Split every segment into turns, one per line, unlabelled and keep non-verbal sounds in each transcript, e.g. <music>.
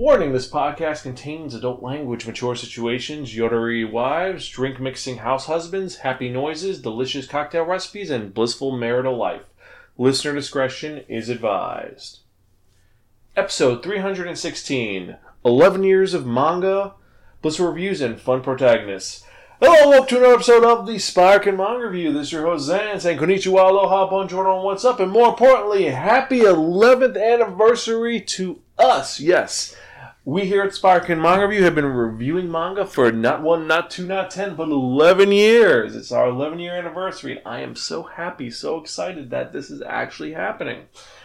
Warning this podcast contains adult language, mature situations, yodery wives, drink mixing house husbands, happy noises, delicious cocktail recipes, and blissful marital life. Listener discretion is advised. Episode 316 11 Years of Manga, blissful reviews, and fun protagonists. Hello, welcome to another episode of the Spiraken Manga Review. This is your host Xan saying konnichiwa, aloha, bonjour, what's up, and more importantly, happy 11th anniversary to us. Yes, we here at Spiraken Manga Review have been reviewing manga for not one, not two, not ten, but 11 years. It's our 11 year anniversary, and I am so happy, so excited that this is actually happening,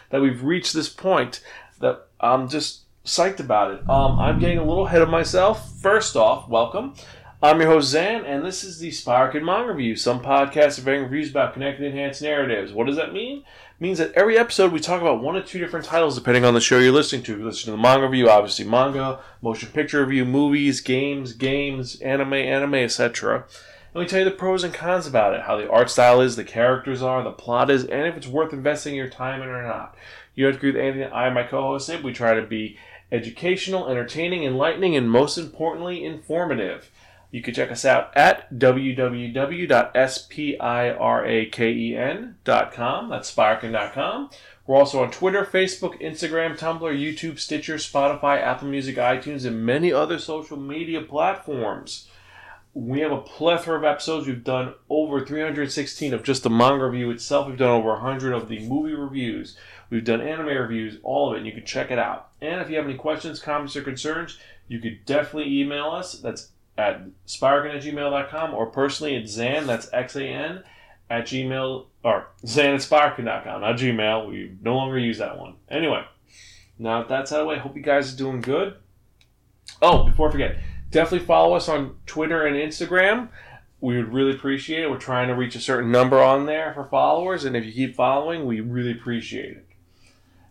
that we've reached this point, that I'm just psyched about it. Um, I'm getting a little ahead of myself. First off, welcome. I'm your host Xan, and this is the Spiraken Manga Review. Some podcasts are varying reviews about connected enhanced narratives. What does that mean? It means that every episode we talk about one or two different titles depending on the show you're listening to. If you listen to the manga review, obviously manga, motion picture review, movies, games, games, anime, anime, etc. And we tell you the pros and cons about it, how the art style is, the characters are, the plot is, and if it's worth investing your time in or not. You to agree with anything I and my co-host say. We try to be educational, entertaining, enlightening, and most importantly, informative. You can check us out at www.spiraken.com. That's spiraken.com. We're also on Twitter, Facebook, Instagram, Tumblr, YouTube, Stitcher, Spotify, Apple Music, iTunes, and many other social media platforms. We have a plethora of episodes. We've done over 316 of just the manga review itself. We've done over 100 of the movie reviews. We've done anime reviews, all of it, and you can check it out. And if you have any questions, comments, or concerns, you could definitely email us. That's at spiraken at gmail.com or personally at Xan, that's X A N, at gmail, or Xan at spiraken.com, not Gmail. We no longer use that one. Anyway, now that that's out of the way, hope you guys are doing good. Oh, before I forget, definitely follow us on Twitter and Instagram. We would really appreciate it. We're trying to reach a certain number on there for followers, and if you keep following, we really appreciate it.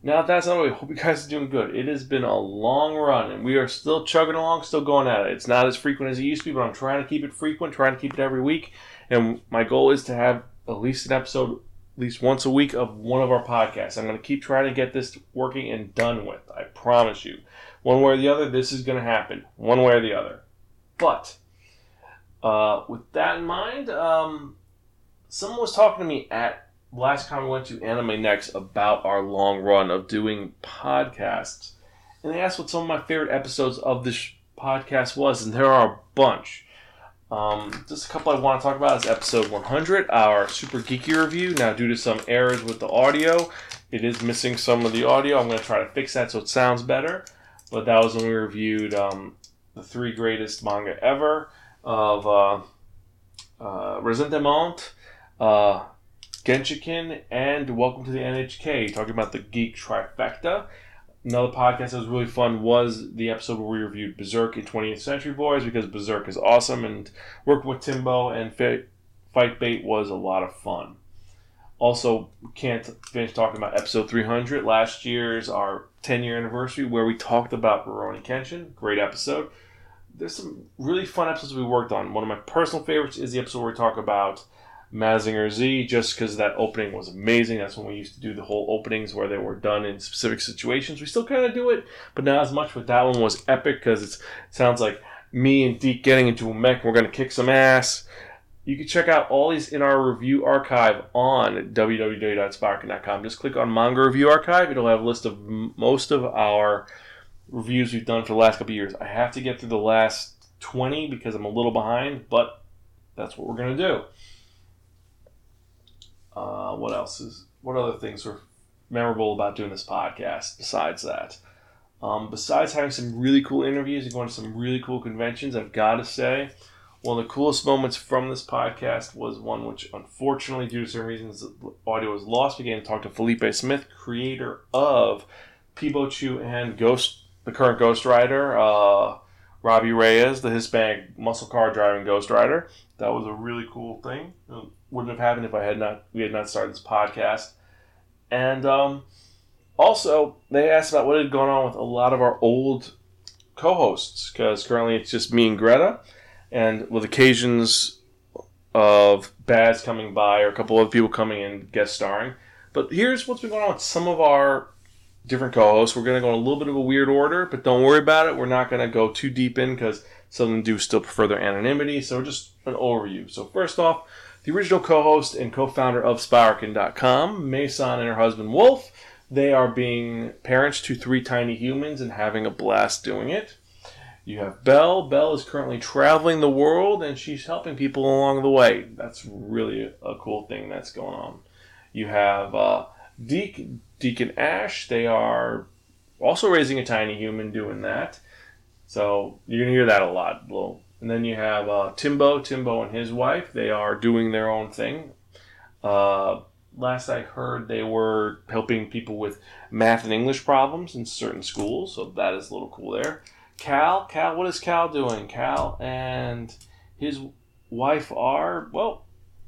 Now that's not. I hope you guys are doing good. It has been a long run, and we are still chugging along, still going at it. It's not as frequent as it used to be, but I'm trying to keep it frequent, trying to keep it every week. And my goal is to have at least an episode, at least once a week, of one of our podcasts. I'm going to keep trying to get this working and done with. I promise you. One way or the other, this is going to happen. One way or the other. But uh, with that in mind, um, someone was talking to me at last time we went to Anime Next about our long run of doing podcasts, and they asked what some of my favorite episodes of this podcast was, and there are a bunch. Um, just a couple I want to talk about is episode 100, our super geeky review. Now, due to some errors with the audio, it is missing some of the audio. I'm going to try to fix that so it sounds better. But that was when we reviewed um, the three greatest manga ever of uh, uh, uh, Genshiken, and Welcome to the NHK, talking about the geek trifecta. Another podcast that was really fun was the episode where we reviewed Berserk in 20th Century Boys because Berserk is awesome, and working with Timbo and Fight Bait was a lot of fun. Also, can't finish talking about episode 300, last year's our 10 year anniversary, where we talked about Rurouni Kenshin. Great episode. There's some really fun episodes we worked on. One of my personal favorites is the episode where we talk about Mazinger Z just because that opening was amazing. That's when we used to do the whole openings where they were done in specific situations. We still kind of do it, but not as much. But that one was epic because it sounds like me and Deke getting into a mech. We're going to kick some ass. You can check out all these in our review archive on www.spiraken.com. Just click on Manga Review Archive. It'll have a list of most of our reviews we've done for the last couple years. I have to get through the last 20 because I'm a little behind, but that's what we're going to do. Uh, what else is? What other things were memorable about doing this podcast besides that? Um, besides having some really cool interviews and going to some really cool conventions, I've got to say, one of the coolest moments from this podcast was one which, unfortunately, due to certain reasons, audio was lost. We began to talk to Felipe Smith, creator of Peepo Choo and Ghost, the current Ghost Rider. Uh, Robbie Reyes, the Hispanic muscle car driving Ghost Rider. That was a really cool thing. It wouldn't have happened if I had not we had not started this podcast. And um, also, they asked about what had gone on with a lot of our old co-hosts because currently it's just me and Greta, and with occasions of Baz coming by or a couple of people coming in guest starring. But here's what's been going on with some of our different co-hosts. We're going to go in a little bit of a weird order, but don't worry about it. We're not going to go too deep in because some of them do still prefer their anonymity. So just an overview. So first off, the original co-host and co-founder of Spiraken.com, Mason and her husband Wolf. They are being parents to three tiny humans and having a blast doing it. You have Belle. Belle is currently traveling the world and she's helping people along the way. That's really a cool thing that's going on. You have uh, Deke, Deacon Ash. They are also raising a tiny human doing that. So you're to hear that a lot. And then you have uh, Timbo, Timbo and his wife. They are doing their own thing. Uh, last I heard, they were helping people with math and English problems in certain schools. So that is a little cool there. Cal, Cal, what is Cal doing? Cal and his wife are, well,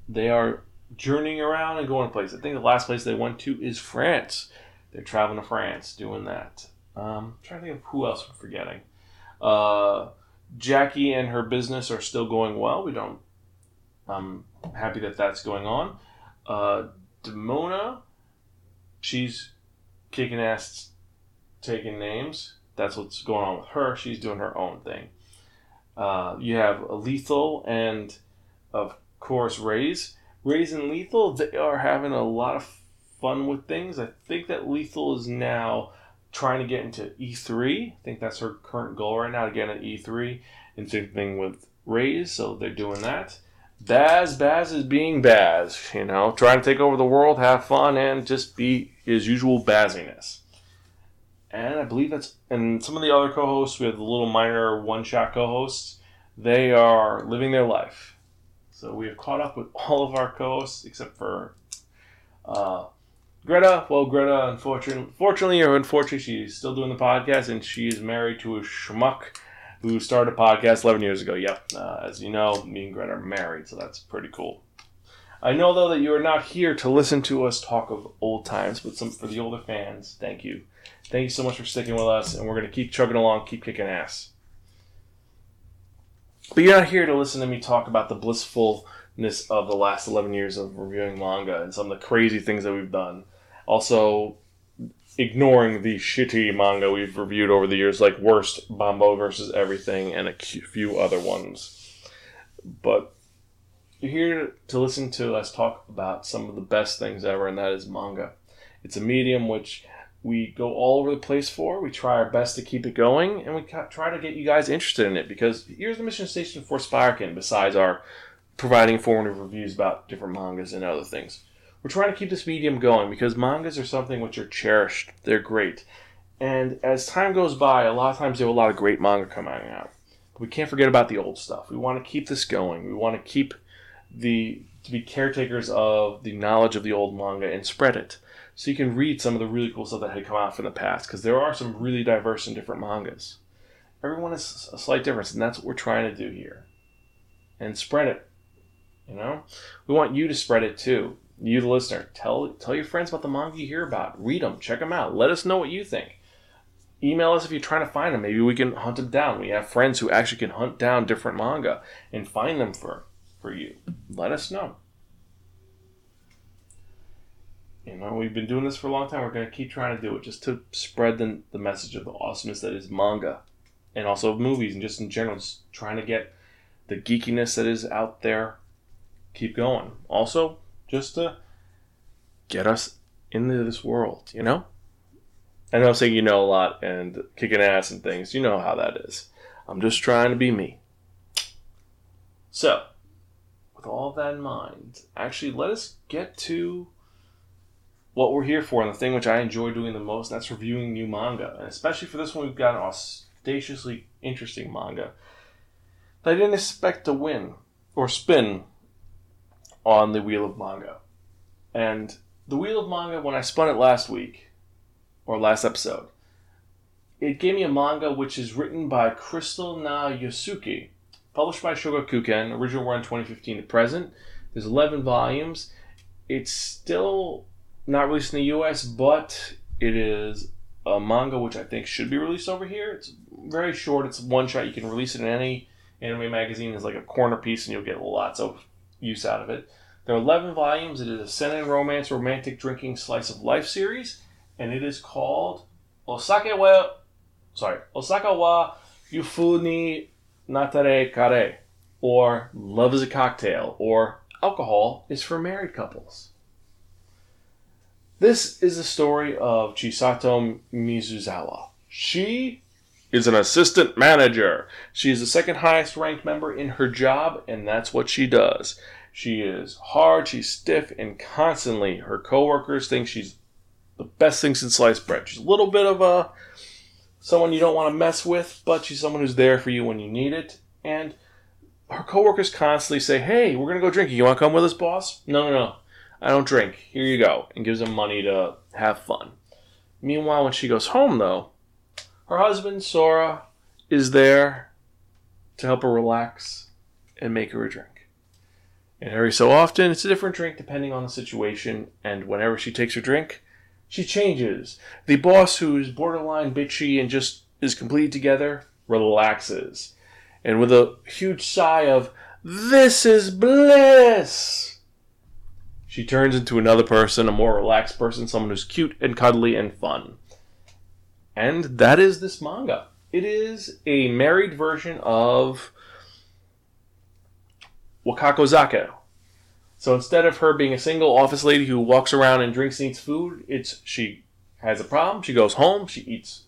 they are journeying around and going to places. I think the last place they went to is France. They're traveling to France doing that. Um, I'm trying to think of who else I'm forgetting. Uh, Jackie and her business are still going well. We don't. I'm happy that that's going on. Uh, Demona, she's kicking ass, taking names. That's what's going on with her. She's doing her own thing. Uh, you have Lethal and, of course, Rays. Rays and Lethal, they are having a lot of fun with things. I think that Lethal is now trying to get into E3. I think that's her current goal right now to get into E3. And same thing with Rays, so they're doing that. Baz, Baz is being Baz, you know, trying to take over the world, have fun, and just be his usual Baziness. And I believe that's, and some of the other co hosts, we have the little minor one shot co hosts, they are living their life. So we have caught up with <laughs> all of our co hosts except for uh, Greta, well, Greta, unfortunately, fortunately or unfortunately, she's still doing the podcast, and she is married to a schmuck who started a podcast 11 years ago. Yep, uh, as you know, me and Greta are married, so that's pretty cool. I know though that you are not here to listen to us talk of old times, but some for the older fans, thank you, thank you so much for sticking with us, and we're gonna keep chugging along, keep kicking ass. But you're not here to listen to me talk about the blissfulness of the last 11 years of reviewing manga and some of the crazy things that we've done. Also, ignoring the shitty manga we've reviewed over the years, like Worst, Bombo versus Everything, and a few other ones. But you're here to listen to us talk about some of the best things ever, and that is manga. It's a medium which we go all over the place for. We try our best to keep it going, and we try to get you guys interested in it because here's the mission station for Spiraken, besides our providing informative reviews about different mangas and other things we're trying to keep this medium going because mangas are something which are cherished. They're great. And as time goes by, a lot of times there are a lot of great manga coming out. But we can't forget about the old stuff. We want to keep this going. We want to keep the to be caretakers of the knowledge of the old manga and spread it. So you can read some of the really cool stuff that had come out from the past because there are some really diverse and different mangas. Everyone has a slight difference, and that's what we're trying to do here. And spread it. You know? We want you to spread it too you the listener tell tell your friends about the manga you hear about read them check them out let us know what you think email us if you're trying to find them maybe we can hunt them down we have friends who actually can hunt down different manga and find them for for you let us know you know we've been doing this for a long time we're going to keep trying to do it just to spread the, the message of the awesomeness that is manga and also movies and just in general just trying to get the geekiness that is out there keep going also just to get us into this world, you know? I know I'm saying you know a lot and kicking ass and things. You know how that is. I'm just trying to be me. So, with all that in mind, actually, let us get to what we're here for and the thing which I enjoy doing the most, and that's reviewing new manga. And especially for this one, we've got an audaciously interesting manga that I didn't expect to win or spin on the Wheel of Manga. And the Wheel of Manga, when I spun it last week, or last episode, it gave me a manga which is written by Crystal Na Yosuke, published by Shogakukan, original run 2015 to present. There's 11 volumes. It's still not released in the US, but it is a manga which I think should be released over here. It's very short, it's one shot. You can release it in any anime magazine as like a corner piece, and you'll get lots of use out of it. There are 11 volumes. It is a seinen romance, romantic drinking slice of life series, and it is called Osake wa sorry Osaka wa Yufu ni Natare Kare, or Love is a Cocktail, or Alcohol is for Married Couples. This is the story of Chisato Mizusawa. She is an assistant manager. She is the second highest ranked member in her job, and that's what she does. She is hard, she's stiff, and constantly her coworkers think she's the best thing since sliced bread. She's a little bit of a someone you don't want to mess with, but she's someone who's there for you when you need it. And her coworkers constantly say, "Hey, we're gonna go drinking. You want to come with us, boss?" No, no, no. I don't drink. Here you go, and gives him money to have fun. Meanwhile, when she goes home, though, her husband Sora is there to help her relax and make her a drink. And every so often, it's a different drink depending on the situation. And whenever she takes her drink, she changes. The boss, who's borderline bitchy and just is completely together, relaxes. And with a huge sigh of, This is bliss! She turns into another person, a more relaxed person, someone who's cute and cuddly and fun. And that is this manga. It is a married version of Wakako-zake. So instead of her being a single office lady who walks around and drinks and eats food, it's she has a problem, she goes home, she eats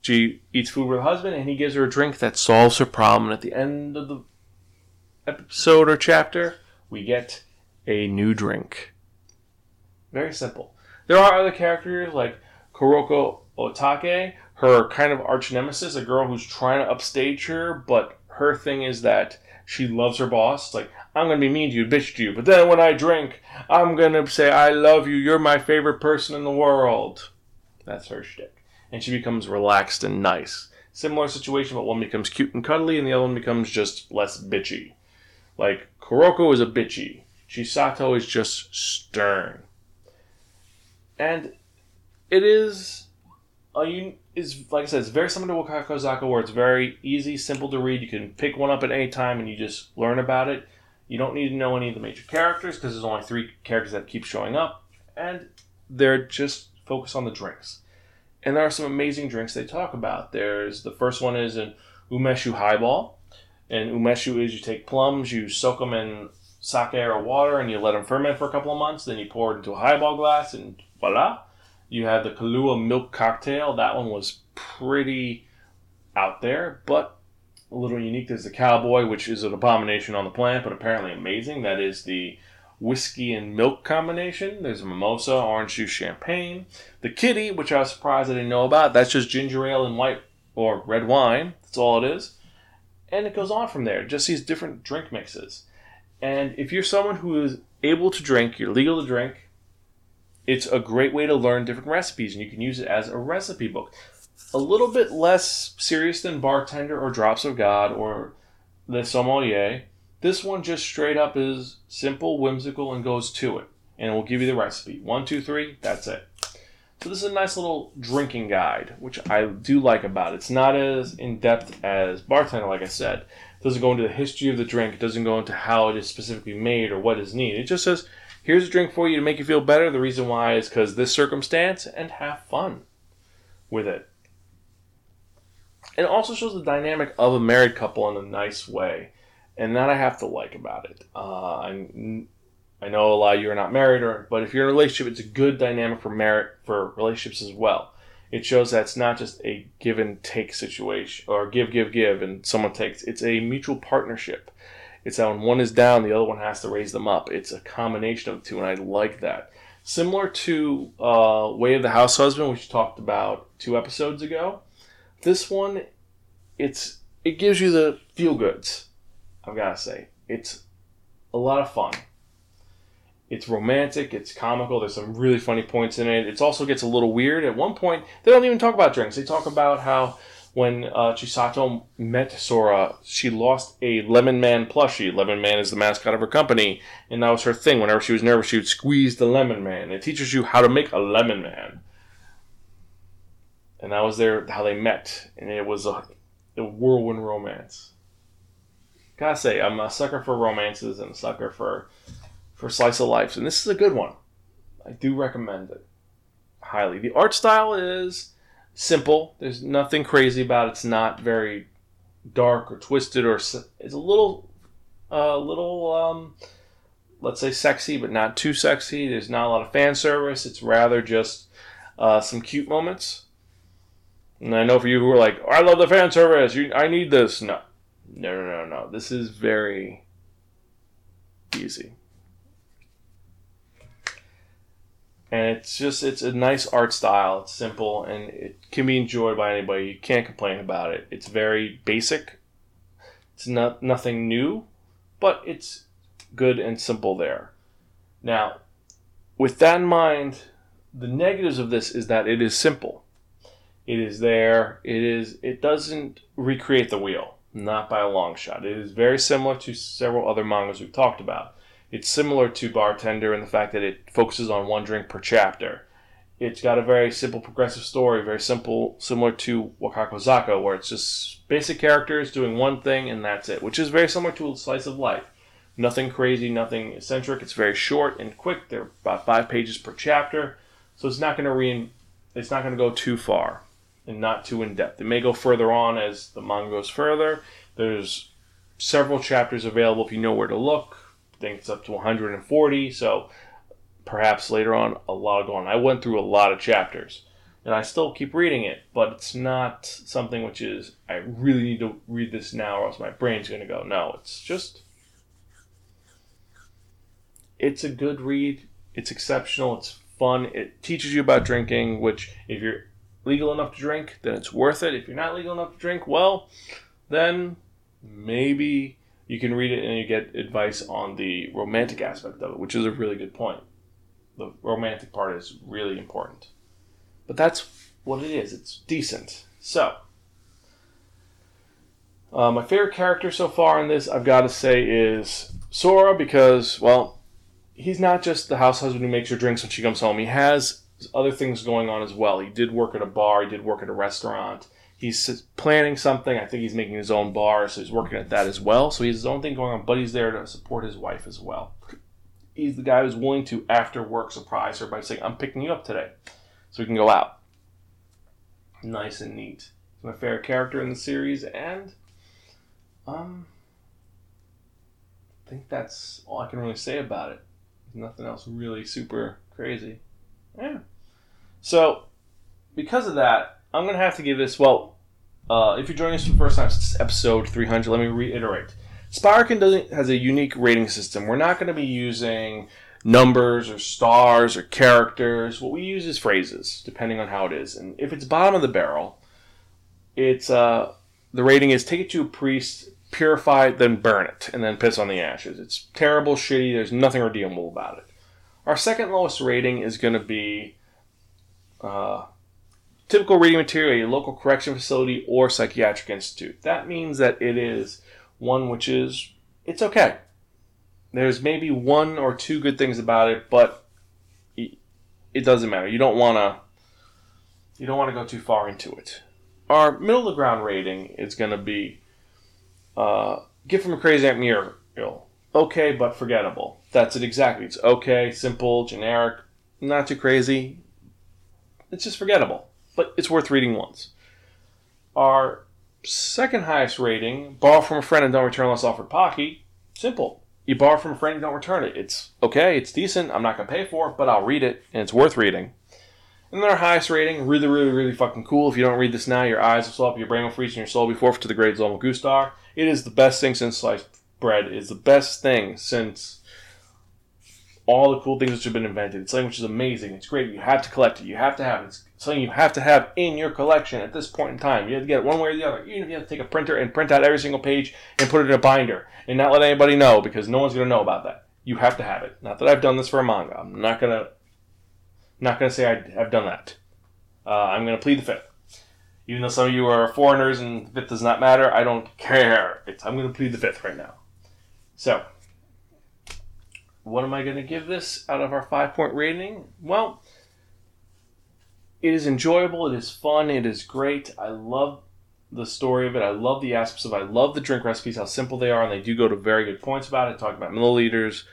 she eats food with her husband, and he gives her a drink that solves her problem. And at the end of the episode or chapter, we get a new drink. Very simple. There are other characters like Kuroko Otake, her kind of arch nemesis, a girl who's trying to upstage her, but her thing is that she loves her boss. Like, I'm gonna be mean to you, bitch to you, but then when I drink, I'm gonna say, I love you, you're my favorite person in the world. That's her shtick. And she becomes relaxed and nice. Similar situation, but one becomes cute and cuddly, and the other one becomes just less bitchy. Like, Kuroko is a bitchy. Chisato is just stern. And it is a is like I said, it's very similar to Wakako-zake, where it's very easy, simple to read. You can pick one up at any time and you just learn about it. You don't need to know any of the major characters because there's only three characters that keep showing up, and they're just focused on the drinks. And there are some amazing drinks they talk about. There's the first one is an umeshu highball, and umeshu is you take plums, you soak them in sake or water, and you let them ferment for a couple of months. Then you pour it into a highball glass, and voila, you have the Kahlua milk cocktail. That one was pretty out there, but a little unique. There's the cowboy, which is an abomination on the planet, but apparently amazing. That is the whiskey and milk combination. There's a mimosa, orange juice, champagne. The kitty, which I was surprised I didn't know about, that's just ginger ale and white or red wine. That's all it is. And it goes on from there. Just these different drink mixes. And if you're someone who is able to drink, you're legal to drink, it's a great way to learn different recipes, and you can use it as a recipe book. A little bit less serious than Bartender or Drops of God or The Sommelier. This one just straight up is simple, whimsical, and goes to it. And it will give you the recipe. One, two, three, that's it. So this is a nice little drinking guide, which I do like about it. It's not as in depth as Bartender, like I said. Doesn't go into the history of the drink. It doesn't go into how it is specifically made or what is needed. It just says Here's a drink for you to make you feel better. The reason why is because this circumstance, and have fun with it. It also shows the dynamic of a married couple in a nice way, and that I have to like about it. Uh, I, I know a lot of you are not married, or but if you're in a relationship, it's a good dynamic for merit for relationships as well. It shows that it's not just a give and take situation or give, give, give, and someone takes. It's a mutual partnership it's that when one is down, the other one has to raise them up. It's a combination of the two, and I like that. Similar to uh, Way of the House Husband, which we talked about two episodes ago. This one, it's it gives you the feel goods. I've got to say, it's a lot of fun. It's romantic. It's comical. There's some really funny points in it. It also gets a little weird. At one point, they don't even talk about drinks. They talk about how when uh, Chisato met Sora, she lost a Lemon Man plushie. Lemon Man is the mascot of her company, and that was her thing. Whenever she was nervous, she would squeeze the Lemon Man. It teaches you how to make a Lemon Man, and that was their how they met, and it was a, a whirlwind romance. Gotta say, I'm a sucker for romances and a sucker for for slice of life, and this is a good one. I do recommend it. highly. The art style is simple. There's nothing crazy about it. It's not very dark or twisted or it's a little, a uh, little, um, let's say sexy, but not too sexy. There's not a lot of fan service. It's rather just uh, some cute moments. And I know for you who are like, oh, I love the fan service. You, I need this. No, no, no, no, no. This is very easy. And it's just it's a nice art style. It's simple and it can be enjoyed by anybody. You can't complain about it. It's very basic. It's not nothing new, but it's good and simple there. Now, with that in mind, the negatives of this is that it is simple. It is there. It is. It doesn't recreate the wheel, not by a long shot. It is very similar to several other mangas we've talked about. It's similar to Bartender in the fact that it focuses on one drink per chapter. It's got a very simple progressive story, very simple, similar to Wakako-zake, where it's just basic characters doing one thing and that's it, which is very similar to a slice of life. Nothing crazy, nothing eccentric. It's very short and quick. They're about five pages per chapter, so it's not going to re- it's not going to go too far and not too in depth. It may go further on as the manga goes further. There's several chapters available if you know where to look think it's up to 140. So perhaps later on a lot going. On. I went through a lot of chapters, and I still keep reading it, but it's not something which is I really need to read this now, or else my brain's going to go. No, it's just it's a good read. It's exceptional. It's fun. It teaches you about drinking, which if you're legal enough to drink, then it's worth it. If you're not legal enough to drink, well, then maybe you can read it and you get advice on the romantic aspect of it, which is a really good point. The romantic part is really important. But that's what it is. It's decent. So, uh, my favorite character so far in this, I've got to say, is Sora because, well, he's not just the house husband who makes her drinks when she comes home. He has other things going on as well. He did work at a bar, he did work at a restaurant he's planning something. I think he's making his own bar, so he's working at that as well. So he has his own thing going on, but he's there to support his wife as well. He's the guy who's willing to, after work, surprise her by saying, I'm picking you up today. So we can go out. Nice and neat. He's my favorite character in the series, and um, I think that's all I can really say about it. Nothing else really super crazy. Yeah. So, because of that, I'm to have to give this, well, uh, if you're joining us for the first time, it's episode 300. Let me reiterate. Spiraken doesn't has a unique rating system. We're not going to be using numbers or stars or characters. What we use is phrases, depending on how it is. And if it's bottom of the barrel, it's uh, the rating is take it to a priest, purify it, then burn it, and then piss on the ashes. It's terrible, shitty. There's nothing redeemable about it. Our second lowest rating is going to be uh, typical reading material, a local correction facility or psychiatric institute. That means that it is one which is it's okay. There's maybe one or two good things about it, but it doesn't matter. You don't want to you don't want to go too far into it. Our middle of the ground rating is going to be uh, Gift from a Crazy Aunt Muriel. Okay, but forgettable. That's it exactly. It's okay, simple, generic, not too crazy. It's just forgettable but it's worth reading once. Our second highest rating, borrow from a friend and don't return unless offered Pocky. Simple. You borrow from a friend and don't return it. It's okay, it's decent, I'm not going to pay for it, but I'll read it, and it's worth reading. And then our highest rating, really, really, really fucking cool. If you don't read this now, your eyes will swell up, your brain will freeze, and your soul will be forfeit to the great Zolmo Gustar. It is the best thing since sliced bread. It is the best thing since all the cool things that have been invented. It's something which is amazing. It's great. You have to collect it. You have to have it. It's something you have to have in your collection at this point in time. You have to get it one way or the other. You have to take a printer and print out every single page and put it in a binder and not let anybody know because no one's going to know about that. You have to have it. Not that I've done this for a manga. I'm not gonna not gonna say I, have done that. Uh, I'm gonna plead the fifth. Even though some of you are foreigners and the fifth does not matter, I don't care. It's, I'm gonna plead the fifth right now. So what am I going to give this out of our five point rating? Well, it is enjoyable, it is fun, it is great. I love the story of it. I love the aspects of it. I love the drink recipes, how simple they are, and they do go to very good points about it. Talk about milliliters,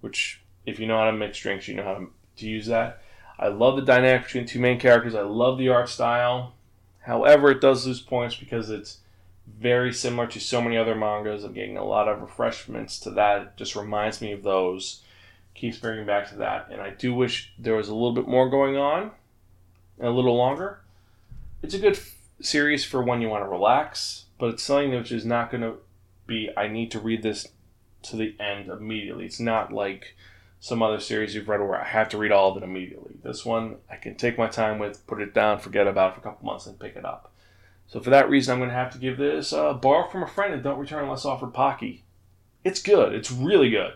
which, if you know how to mix drinks, you know how to, use that. I love the dynamic between two main characters. I love the art style. However, it does lose points because it's very similar to so many other mangas. I'm getting a lot of refreshments to that. It just reminds me of those. Keeps bringing back to that. And I do wish there was a little bit more going on and a little longer. It's a good f- series for when you want to relax, but it's something which is not going to be, I need to read this to the end immediately. It's not like some other series you've read where I have to read all of it immediately. This one, I can take my time with, put it down, forget about it for a couple months, and pick it up. So for that reason, I'm going to have to give this uh, borrow from a friend and don't return unless offered Pocky. It's good. It's really good.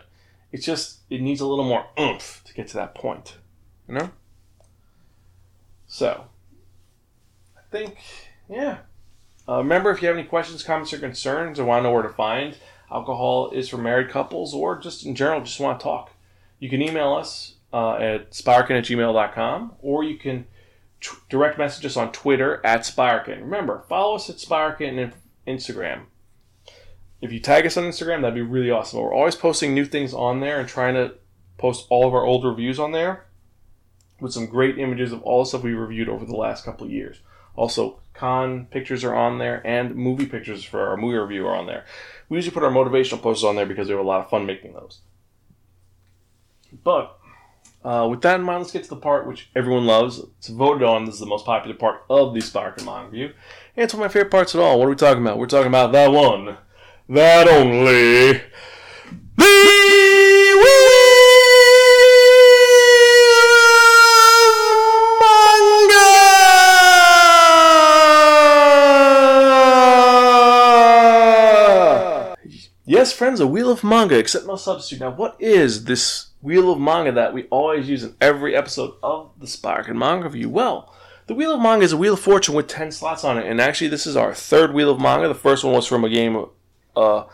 It's just it needs a little more oomph to get to that point. You know. So, I think yeah. Uh, remember, if you have any questions, comments, or concerns, or want to know where to find alcohol is for married couples, or just in general, just want to talk, you can email us uh, at spiraken at gmail.com, or you can t- direct message us on Twitter at Spiraken. Remember, follow us at Spiraken and Instagram. If you tag us on Instagram, that'd be really awesome. We're always posting new things on there and trying to post all of our old reviews on there with some great images of all the stuff we reviewed over the last couple of years. Also, con pictures are on there and movie pictures for our movie review are on there. We usually put our motivational posts on there because we have a lot of fun making those. But uh, with that in mind, let's get to the part which everyone loves. It's voted on. This is the most popular part of the Spiraken Manga review. And it's one of my favorite parts at all. What are we talking about? We're talking about that one, that only, Yes, friends, a wheel of manga, except no substitute. Now, what is this wheel of manga that we always use in every episode of the Spiraken Manga Review? Well, the wheel of manga is a wheel of fortune with ten slots on it, and actually, this is our third wheel of manga. The first one was from a game, of, uh,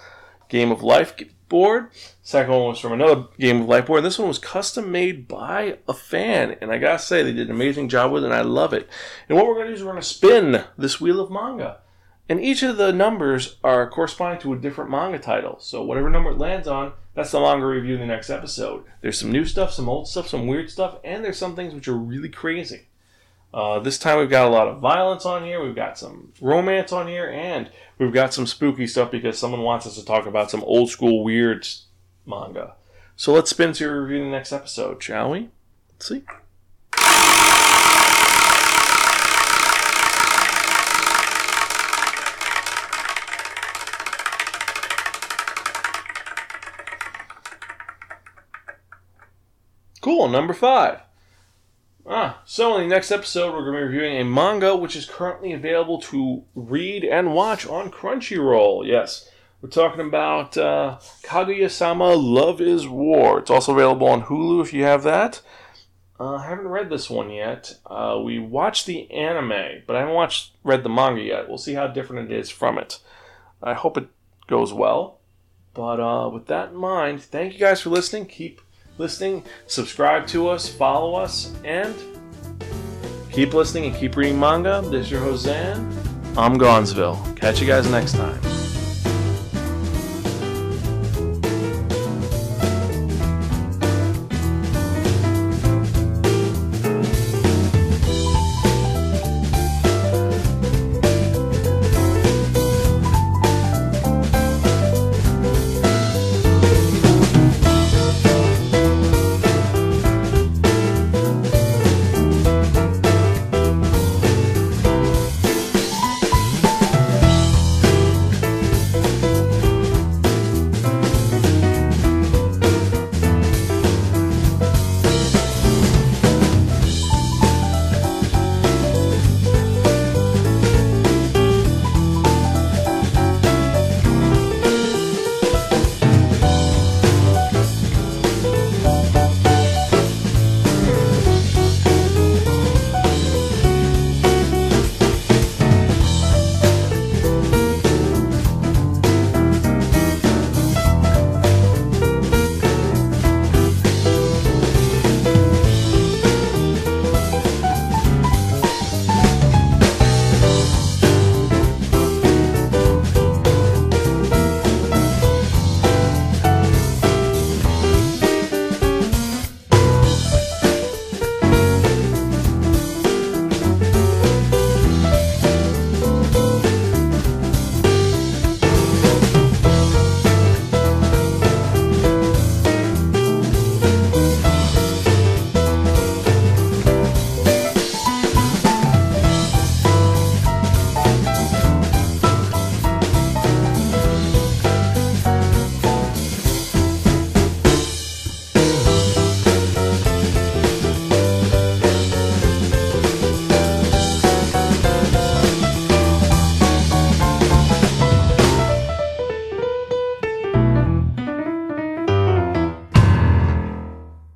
game of life board. Second one was from another game of life board. And this one was custom made by a fan, and I gotta say, they did an amazing job with it, and I love it. And what we're gonna do is we're gonna spin this wheel of manga. And each of the numbers are corresponding to a different manga title. So whatever number it lands on, that's the manga review in the next episode. There's some new stuff, some old stuff, some weird stuff, and there's some things which are really crazy. Uh, this time we've got a lot of violence on here, we've got some romance on here, and we've got some spooky stuff because someone wants us to talk about some old school weird manga. So let's spin to your review in the next episode, shall we? Let's see. Cool, number five. Ah, so in the next episode, we're going to be reviewing a manga which is currently available to read and watch on Crunchyroll. Yes, we're talking about uh, Kaguya-sama: Love Is War. It's also available on Hulu if you have that. Uh, I haven't read this one yet. Uh, we watched the anime, but I haven't watched read the manga yet. We'll see how different it is from it. I hope it goes well. But uh, with that in mind, thank you guys for listening. Keep listening, subscribe to us, follow us, and keep listening and keep reading manga. This is your Hosan. I'm Gonzville. Catch you guys next time.